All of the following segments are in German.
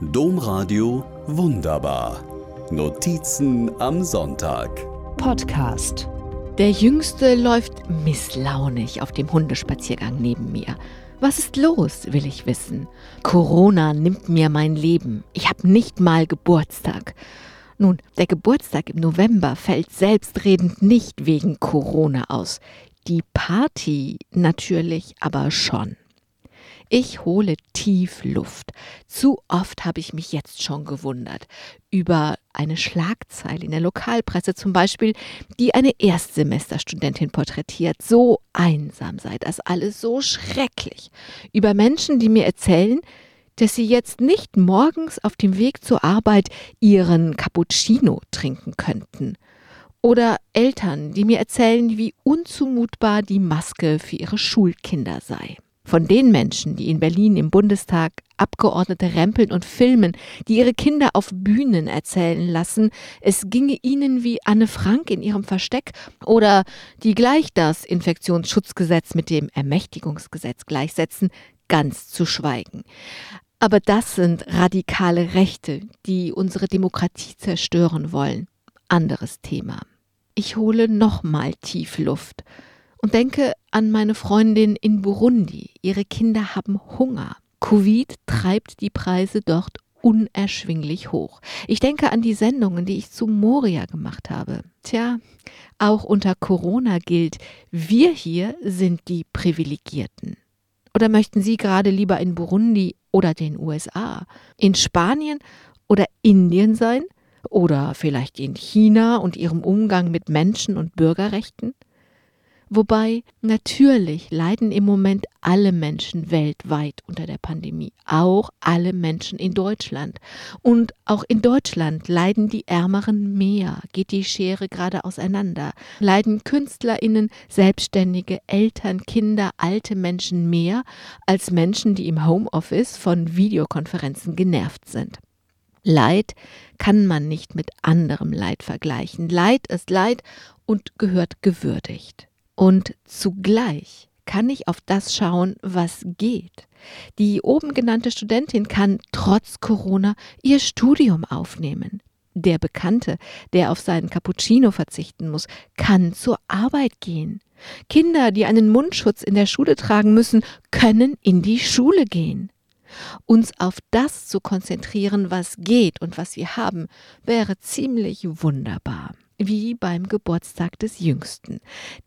Domradio Wunderbar. Notizen am Sonntag. Podcast. Der Jüngste läuft misslaunig auf dem Hundespaziergang neben mir. Was ist los, will ich wissen. Corona nimmt mir mein Leben. Ich habe nicht mal Geburtstag. Nun, der Geburtstag im November fällt selbstredend nicht wegen Corona aus. Die Party natürlich aber schon. Ich hole tief Luft. Zu oft habe ich mich jetzt schon gewundert über eine Schlagzeile in der Lokalpresse zum Beispiel, die eine Erstsemesterstudentin porträtiert. So einsam sei das alles, so schrecklich. Über Menschen, die mir erzählen, dass sie jetzt nicht morgens auf dem Weg zur Arbeit ihren Cappuccino trinken könnten. Oder Eltern, die mir erzählen, wie unzumutbar die Maske für ihre Schulkinder sei von den Menschen, die in Berlin im Bundestag Abgeordnete rempeln und filmen, die ihre Kinder auf Bühnen erzählen lassen, es ginge ihnen wie Anne Frank in ihrem Versteck oder die gleich das Infektionsschutzgesetz mit dem Ermächtigungsgesetz gleichsetzen, ganz zu schweigen. Aber das sind radikale Rechte, die unsere Demokratie zerstören wollen. Anderes Thema. Ich hole nochmal tief Luft und denke an meine Freundin in Burundi. Ihre Kinder haben Hunger. Covid treibt die Preise dort unerschwinglich hoch. Ich denke an die Sendungen, die ich zu Moria gemacht habe. Tja, auch unter Corona gilt, wir hier sind die Privilegierten. Oder möchten Sie gerade lieber in Burundi oder den USA, in Spanien oder Indien sein? Oder vielleicht in China und ihrem Umgang mit Menschen- und Bürgerrechten? Wobei natürlich leiden im Moment alle Menschen weltweit unter der Pandemie, auch alle Menschen in Deutschland. Und auch in Deutschland leiden die Ärmeren mehr, geht die Schere gerade auseinander, leiden Künstlerinnen, Selbstständige, Eltern, Kinder, alte Menschen mehr als Menschen, die im Homeoffice von Videokonferenzen genervt sind. Leid kann man nicht mit anderem Leid vergleichen. Leid ist Leid und gehört gewürdigt. Und zugleich kann ich auf das schauen, was geht. Die oben genannte Studentin kann trotz Corona ihr Studium aufnehmen. Der Bekannte, der auf seinen Cappuccino verzichten muss, kann zur Arbeit gehen. Kinder, die einen Mundschutz in der Schule tragen müssen, können in die Schule gehen. Uns auf das zu konzentrieren, was geht und was wir haben, wäre ziemlich wunderbar wie beim Geburtstag des Jüngsten.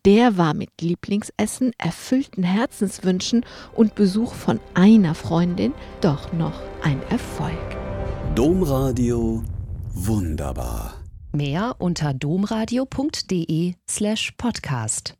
Der war mit Lieblingsessen, erfüllten Herzenswünschen und Besuch von einer Freundin doch noch ein Erfolg. Domradio wunderbar. Mehr unter domradio.de slash podcast.